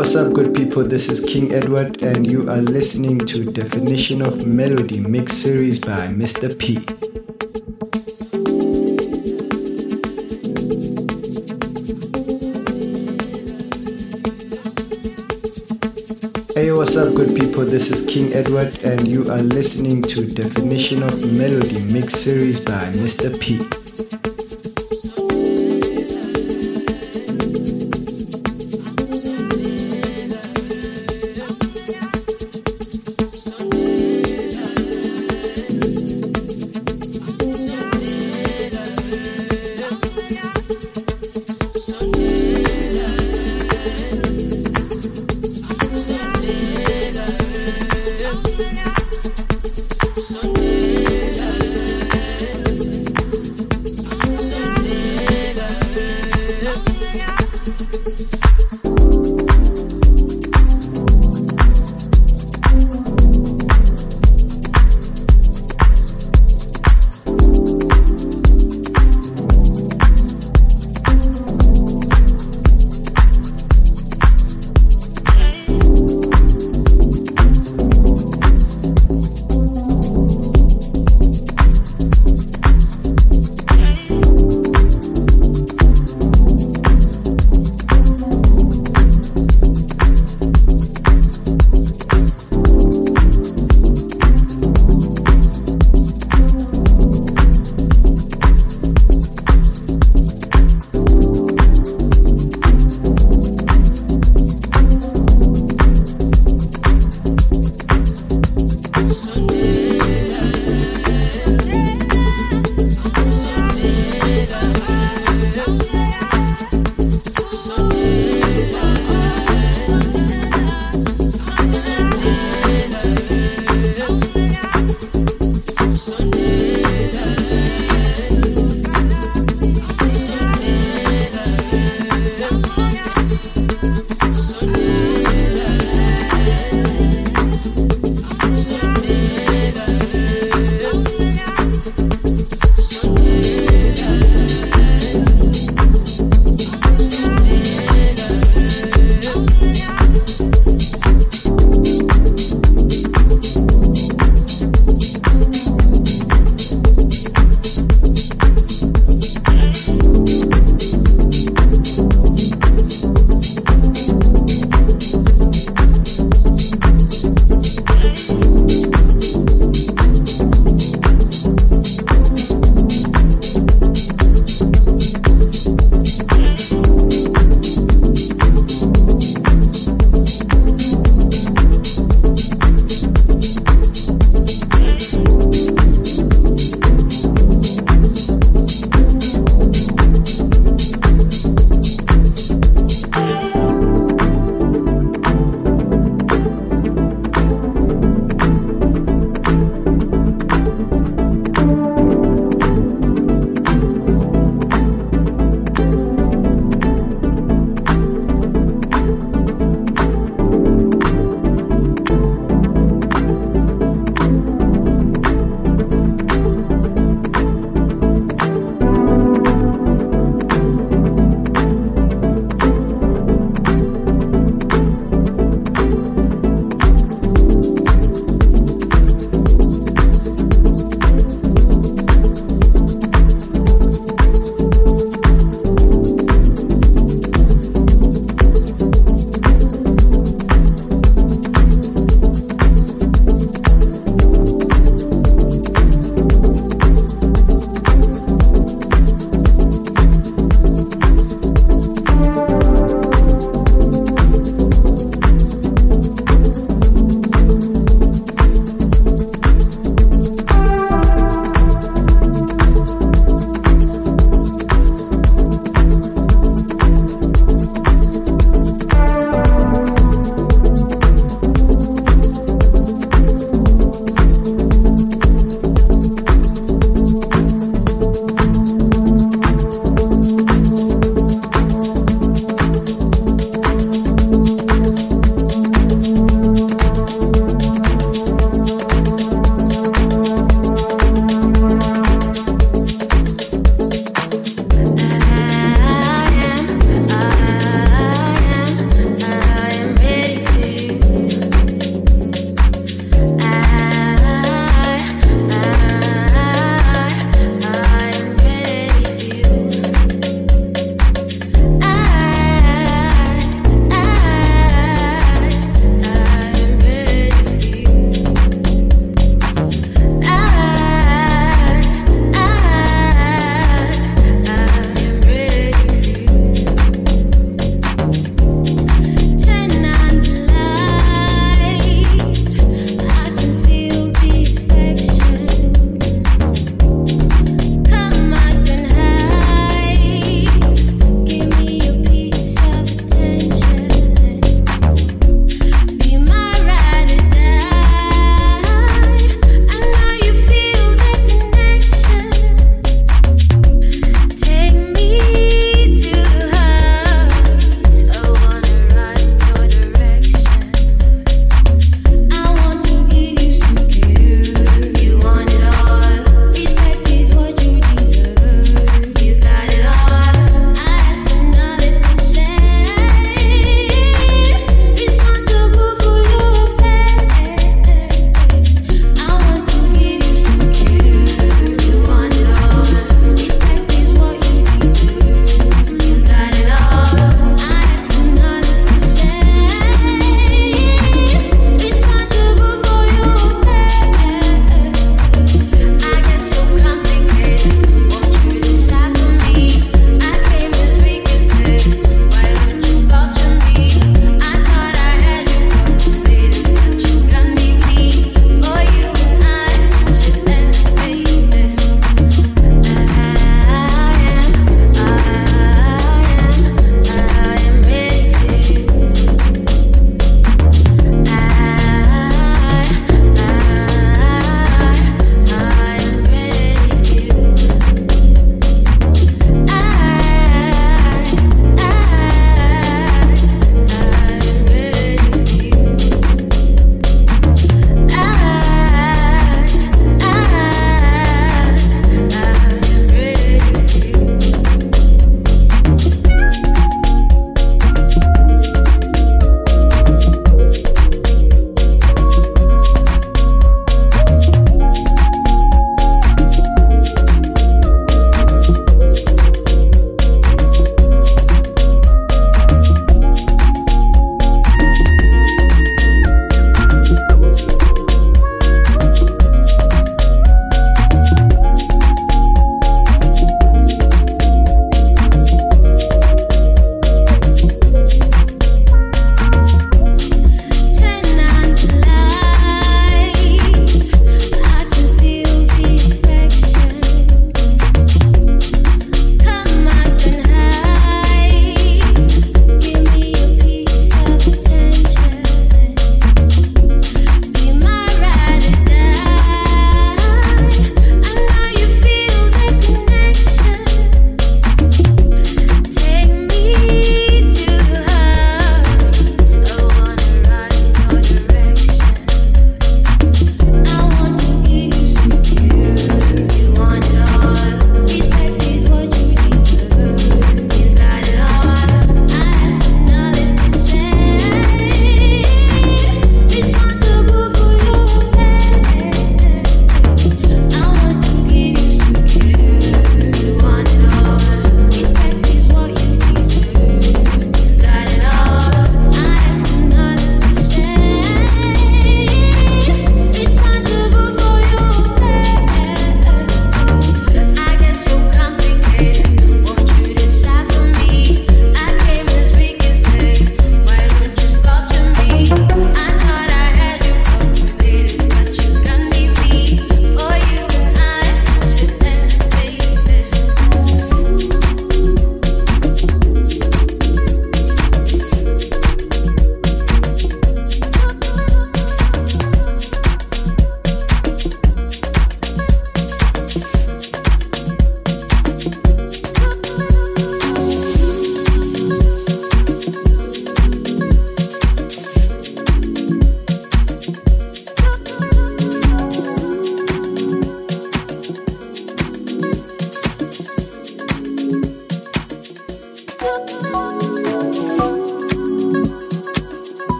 what's up, good people? This is King Edward, and you are listening to Definition of Melody Mix Series by Mr. P. Hey, what's up, good people? This is King Edward, and you are listening to Definition of Melody Mix Series by Mr. P.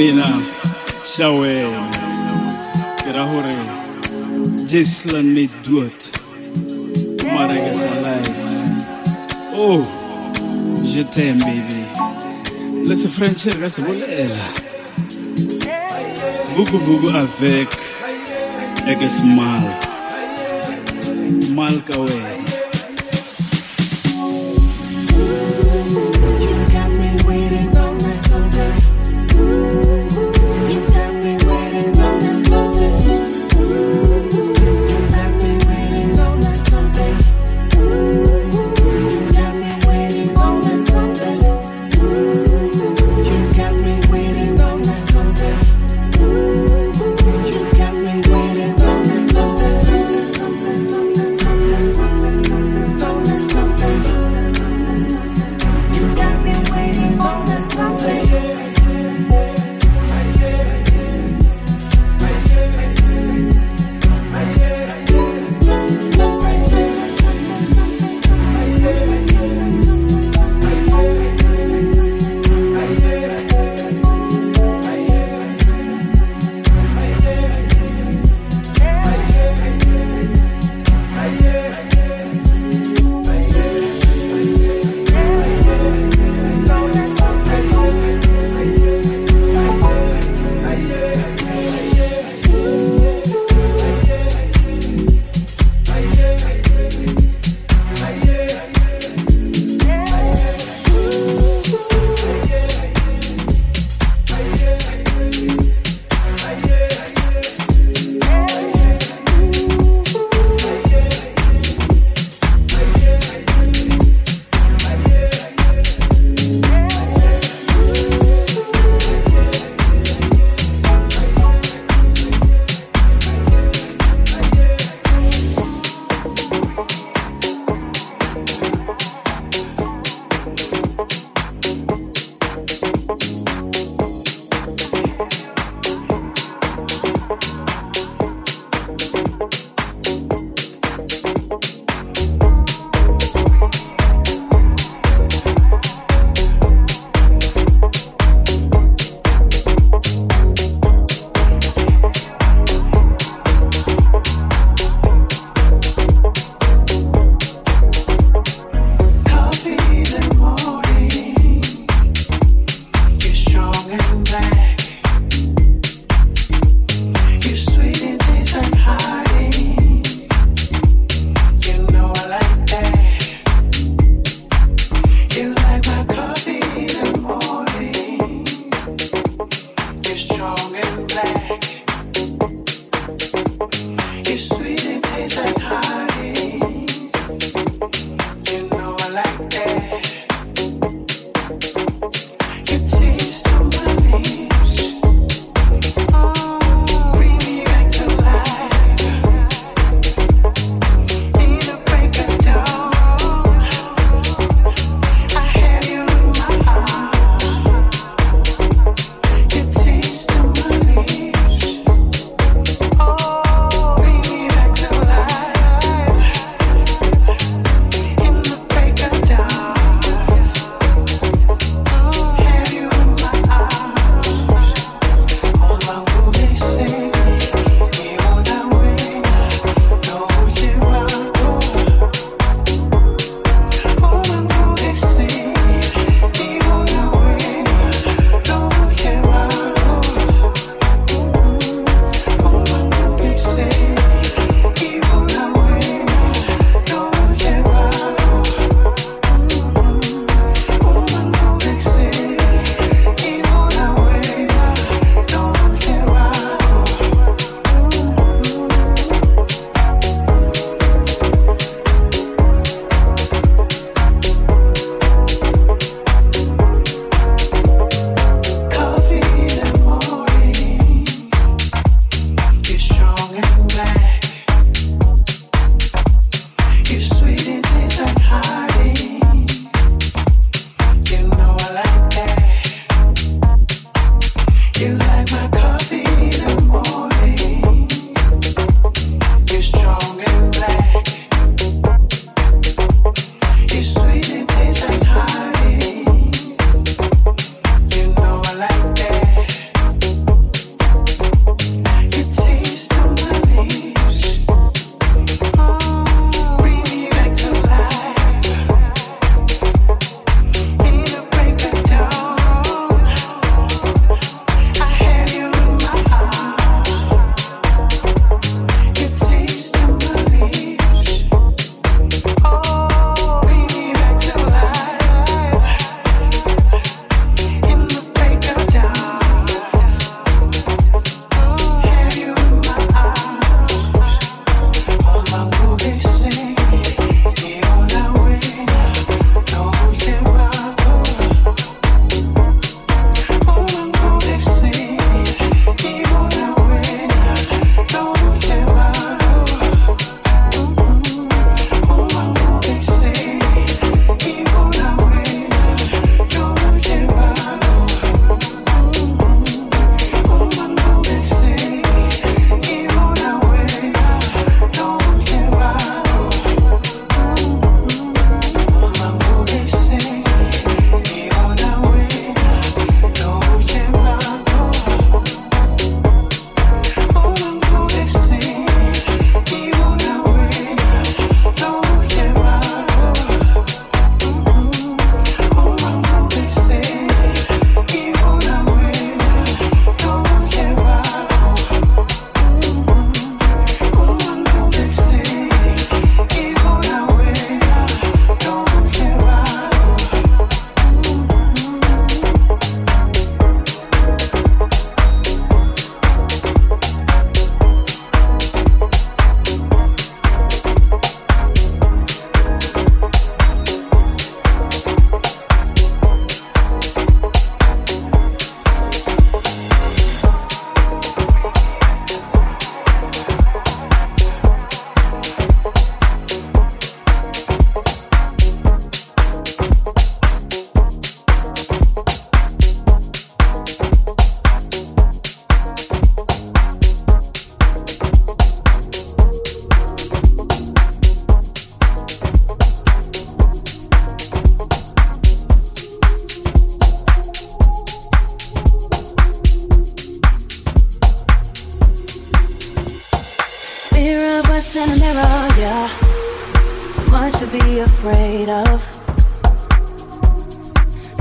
shamina sha wena ke ra gore jeslan made duot. Mara ke sa life. Oh je t'aime baby. Le se french re ka se bolela. Vugu avec. Eke smile mal ka wena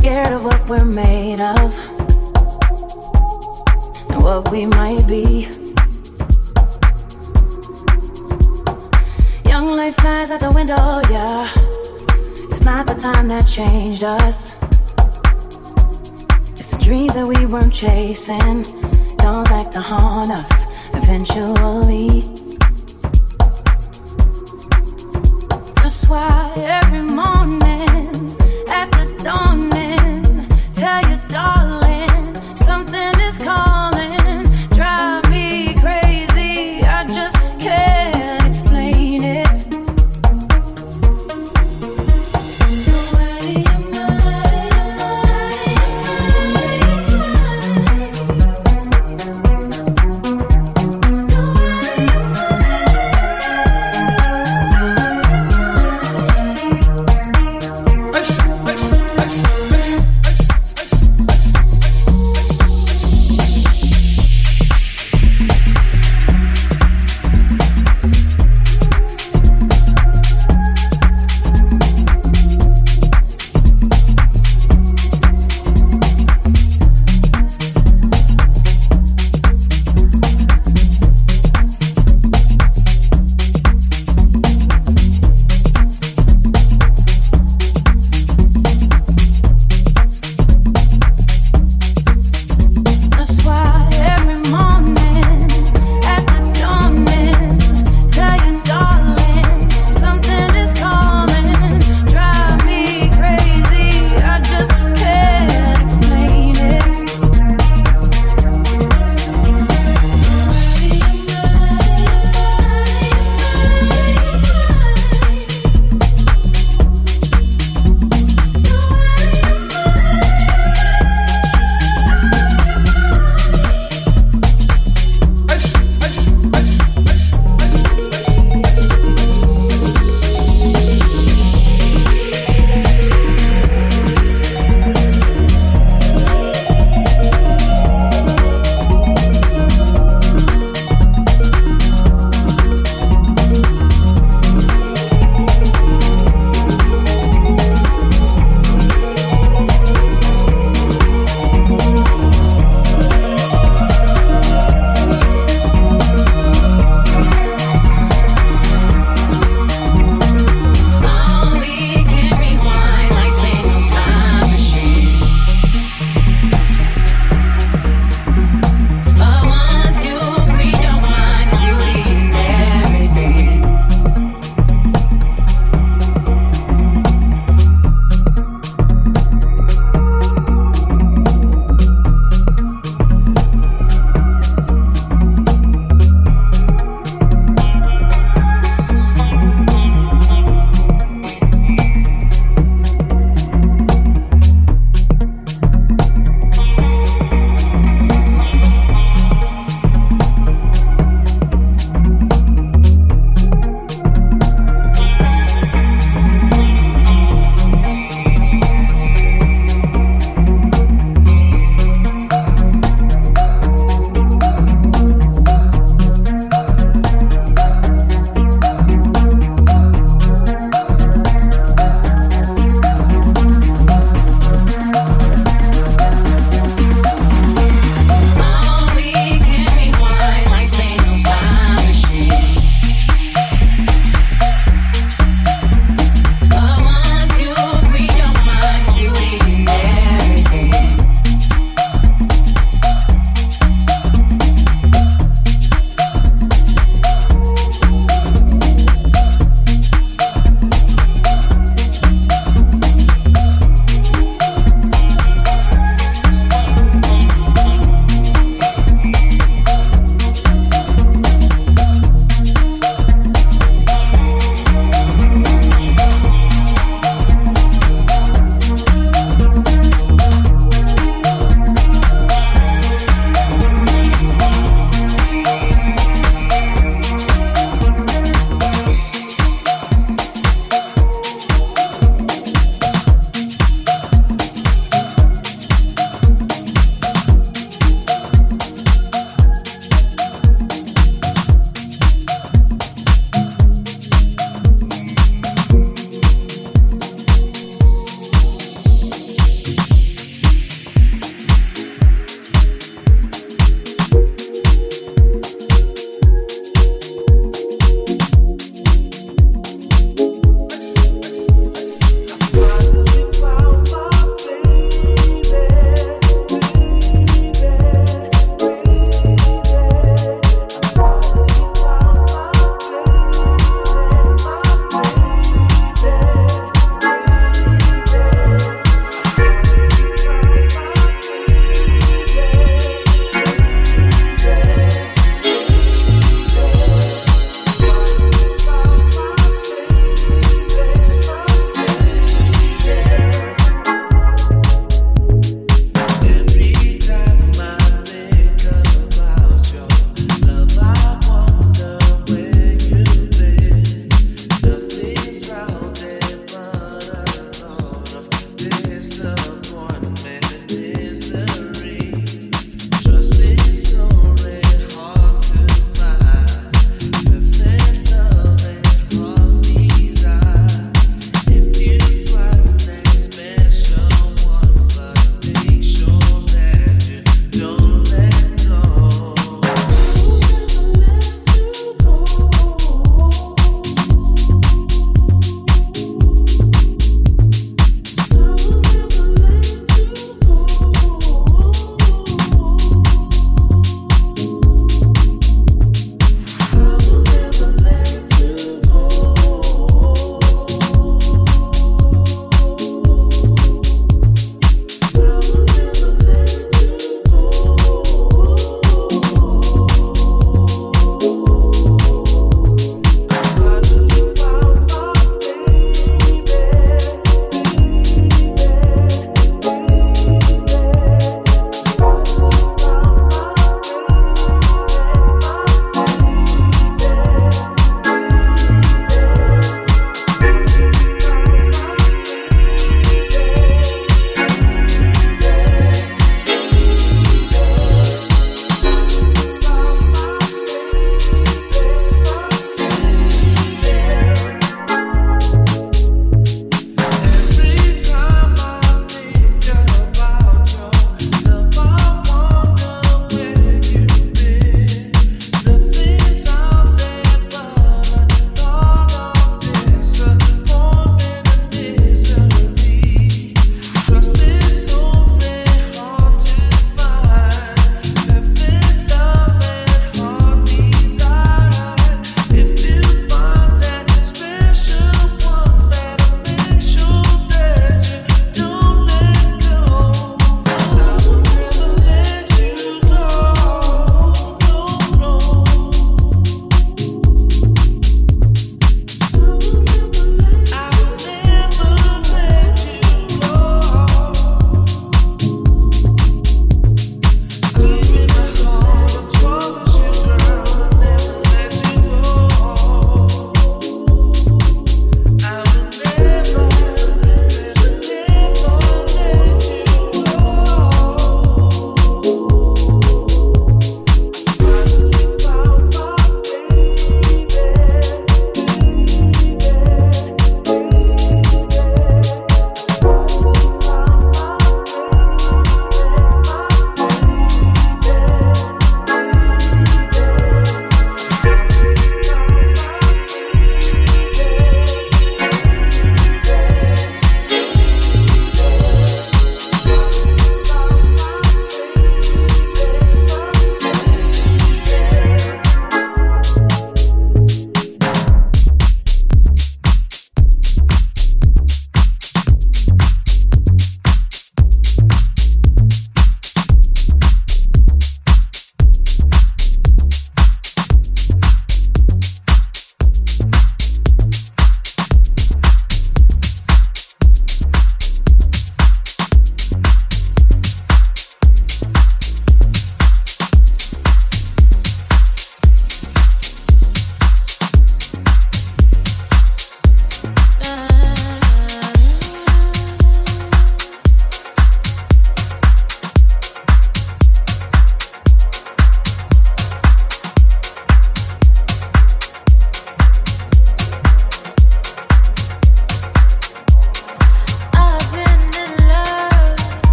scared of what we're made of and what we might be. Young life flies out the window, yeah. It's not the time that changed us. It's the dreams that we weren't chasing. Don't like to haunt us eventually. That's why.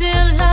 Still. I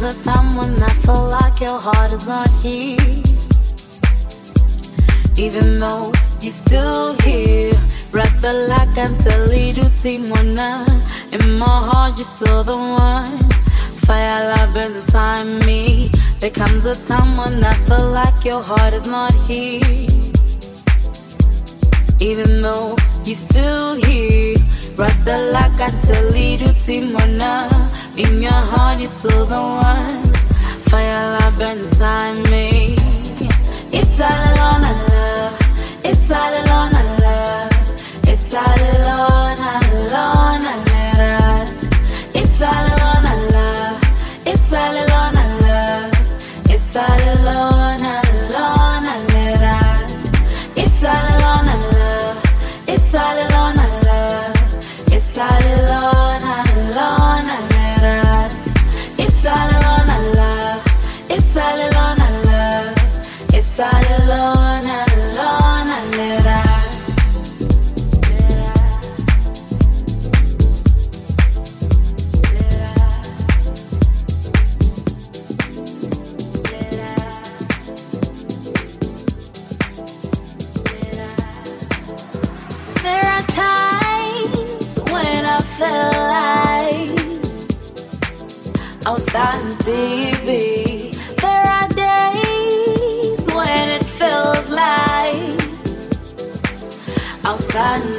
Comes a time when I feel like your heart is not here. Even though you're still here. Rata la canceli du timona. In my heart, you're still the one. Fire love inside me. There comes a time when I feel like your heart is not here. Even though you're still here. Rata la canceli du timona. In your heart, you're still the one. Fire love inside me. It's all alone, I love. It's all alone, I love. It's all alone, I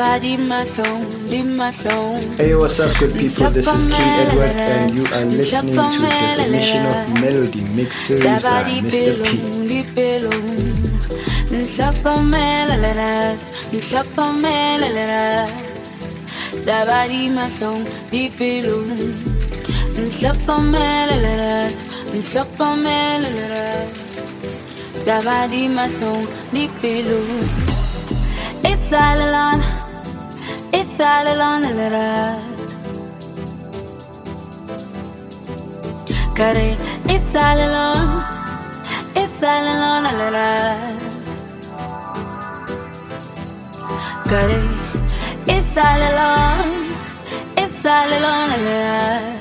Hey, what's up, good people? This is King Edward, and you are listening to Definition of Melody Mix Series by Mr. P. Nhlapamela lerat, nhlapamela lerat. Daba di mahlong, di pelong. Nhlapamela lerat, nhlapamela lerat. Di mahlong. It's all alone, it's all alone, lerat. Kare, it's all alone, it's all alone, lerat. Kare, it's all alone, it's all alone, lerat.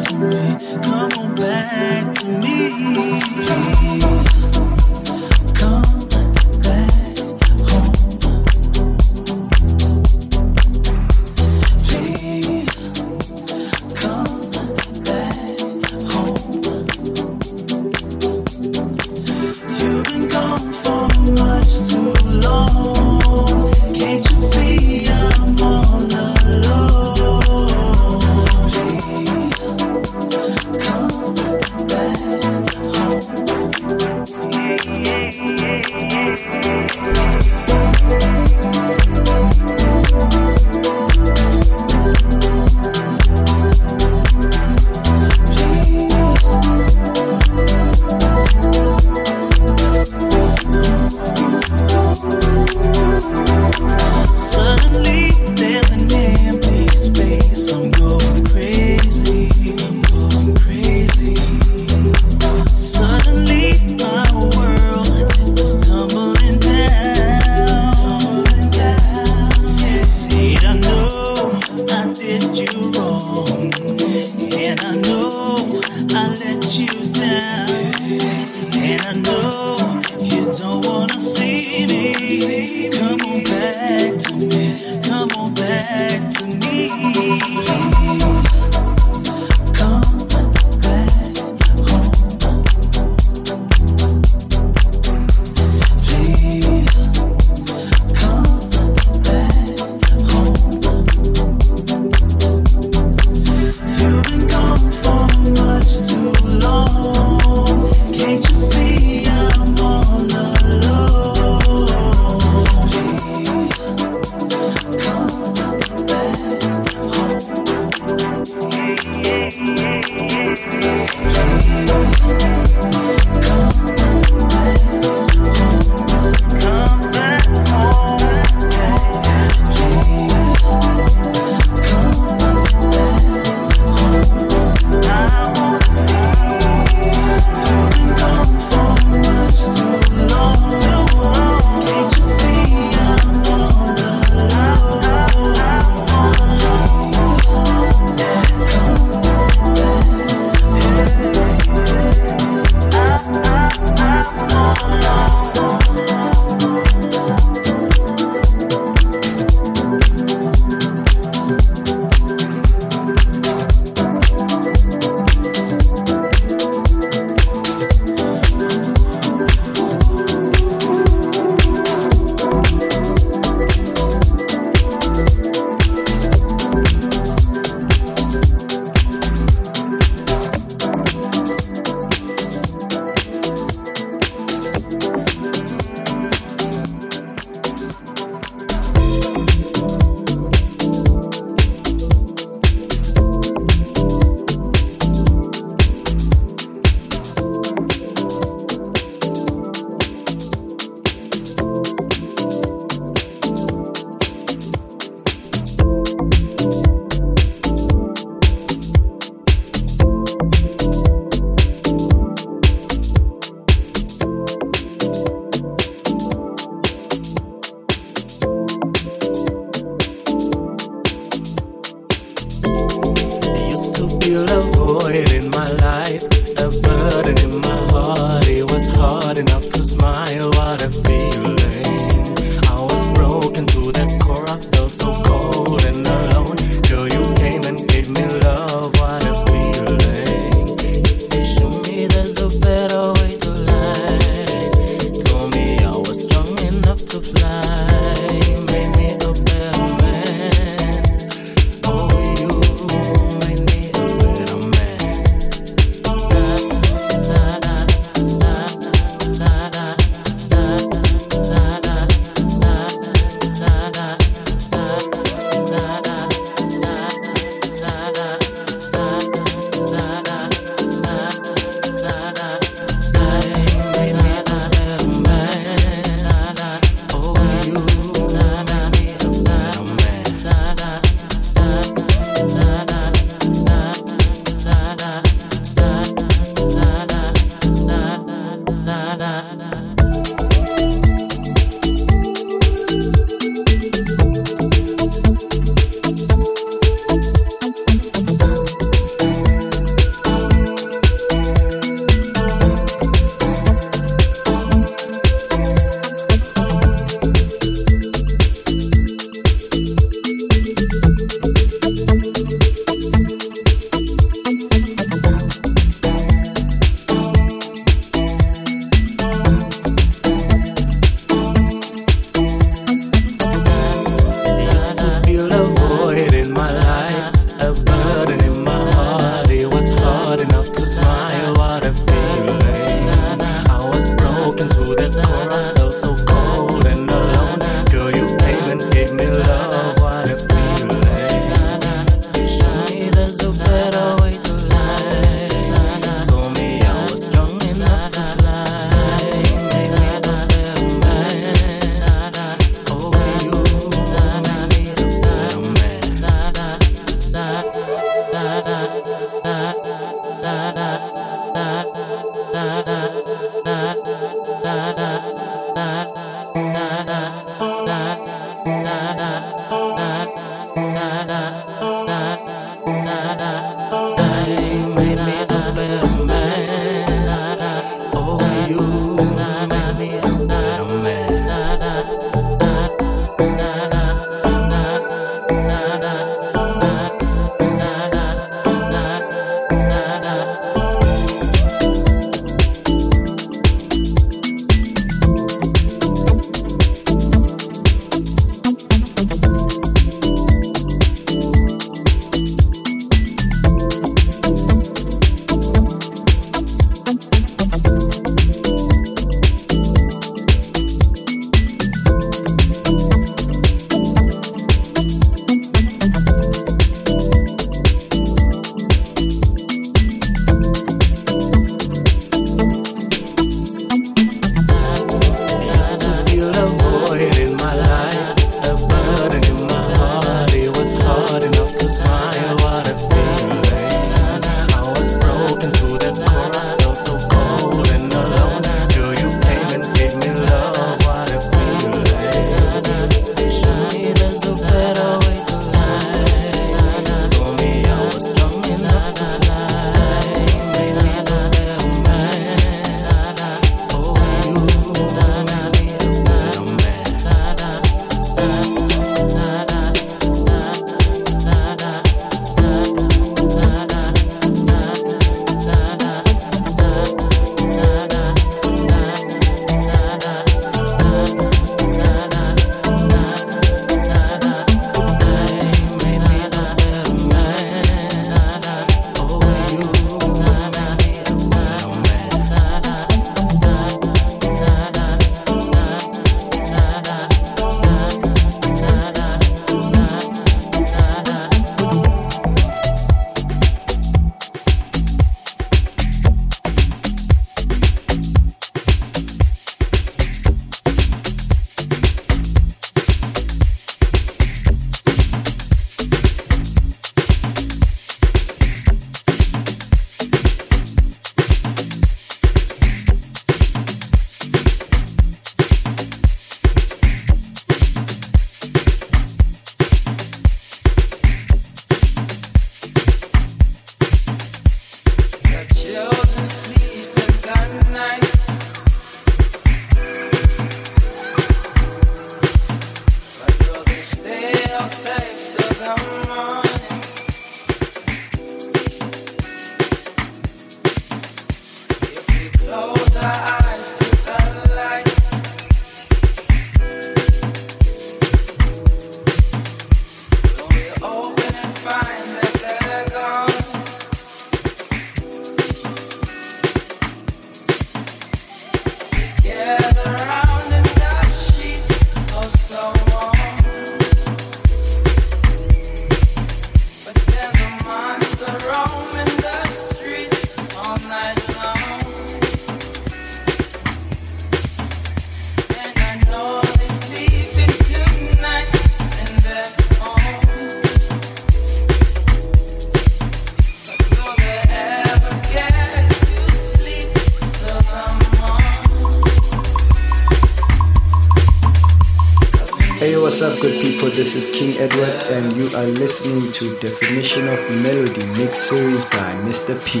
What's up, good people? This is King Edward, and you are listening to Definition of Melody Mix Series by Mr. P.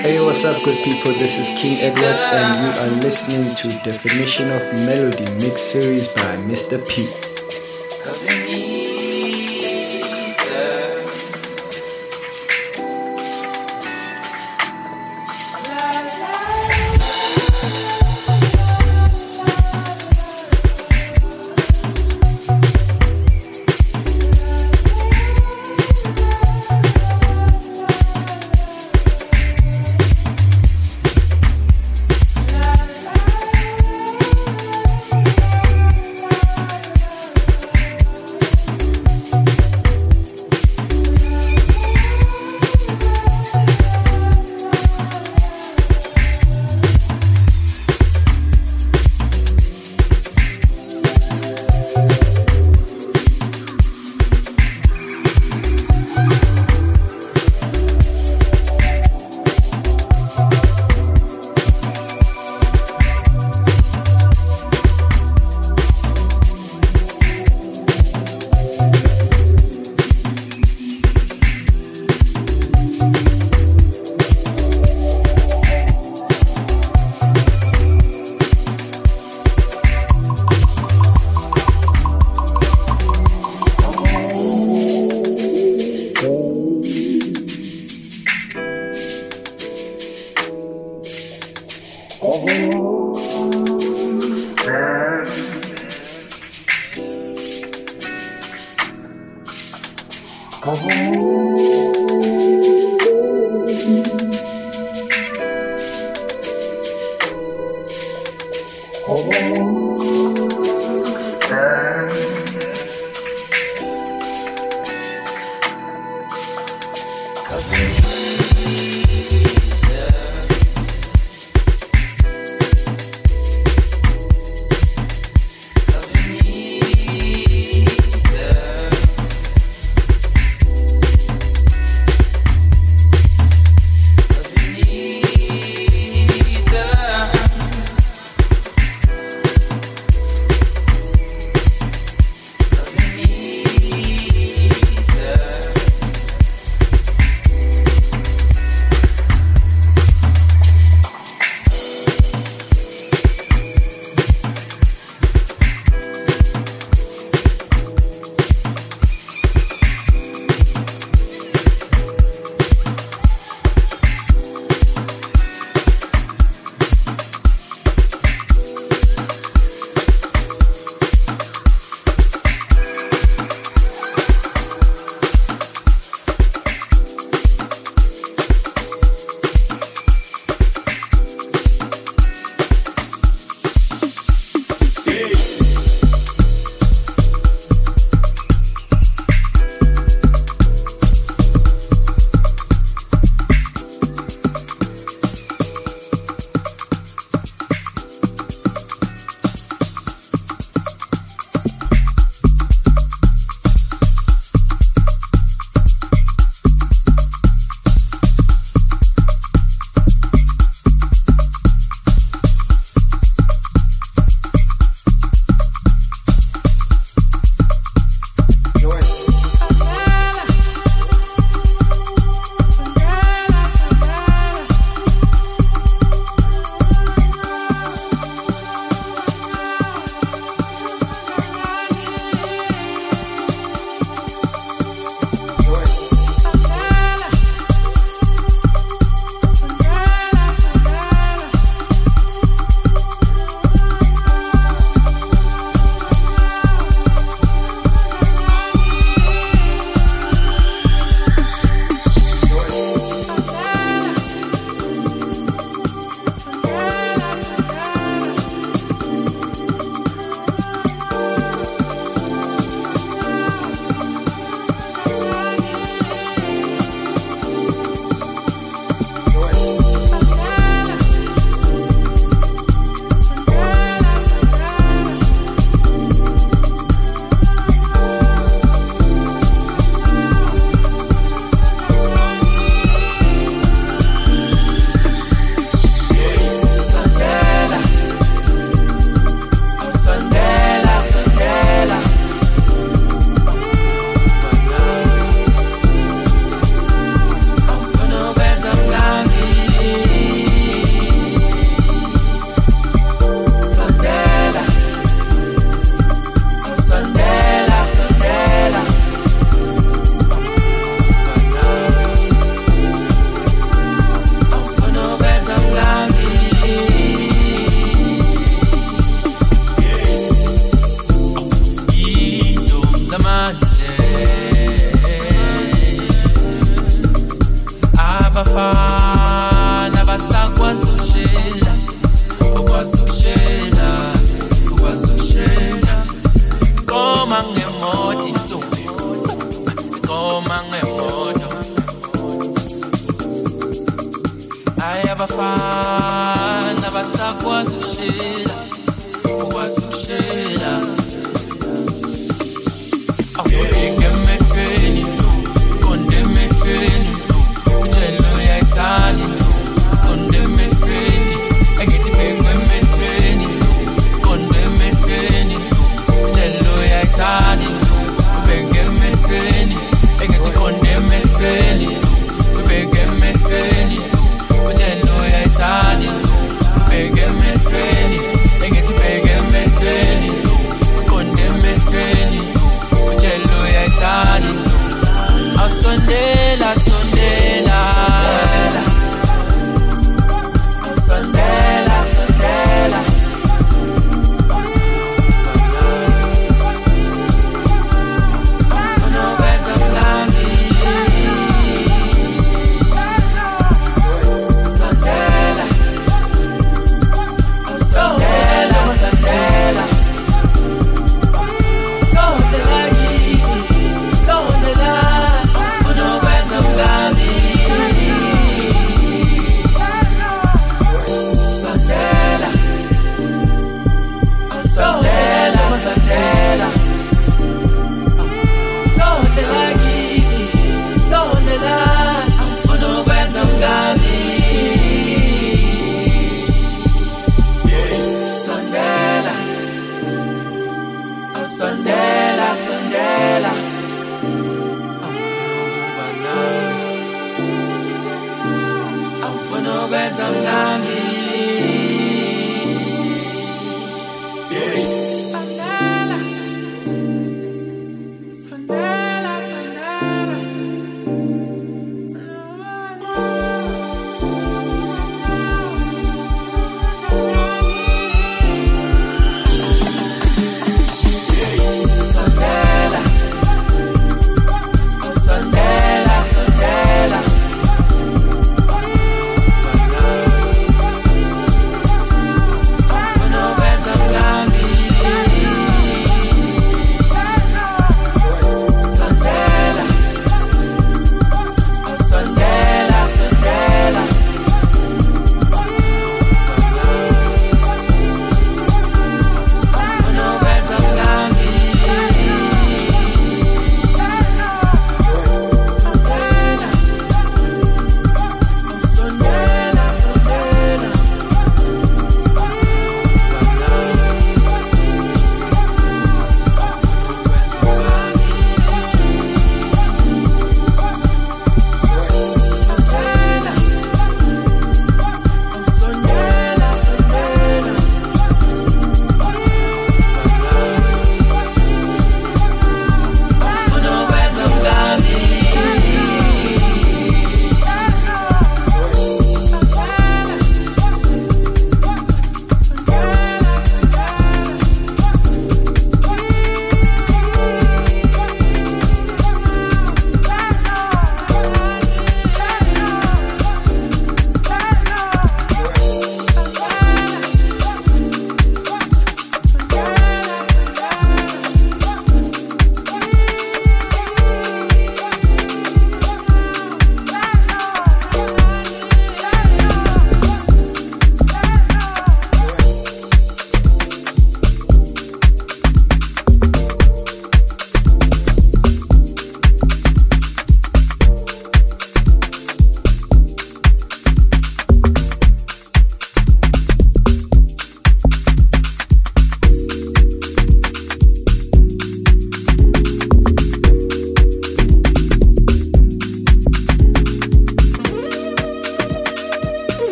Hey, what's up, good people? This is King Edward, and you are listening to Definition of Melody Mix Series by Mr. P.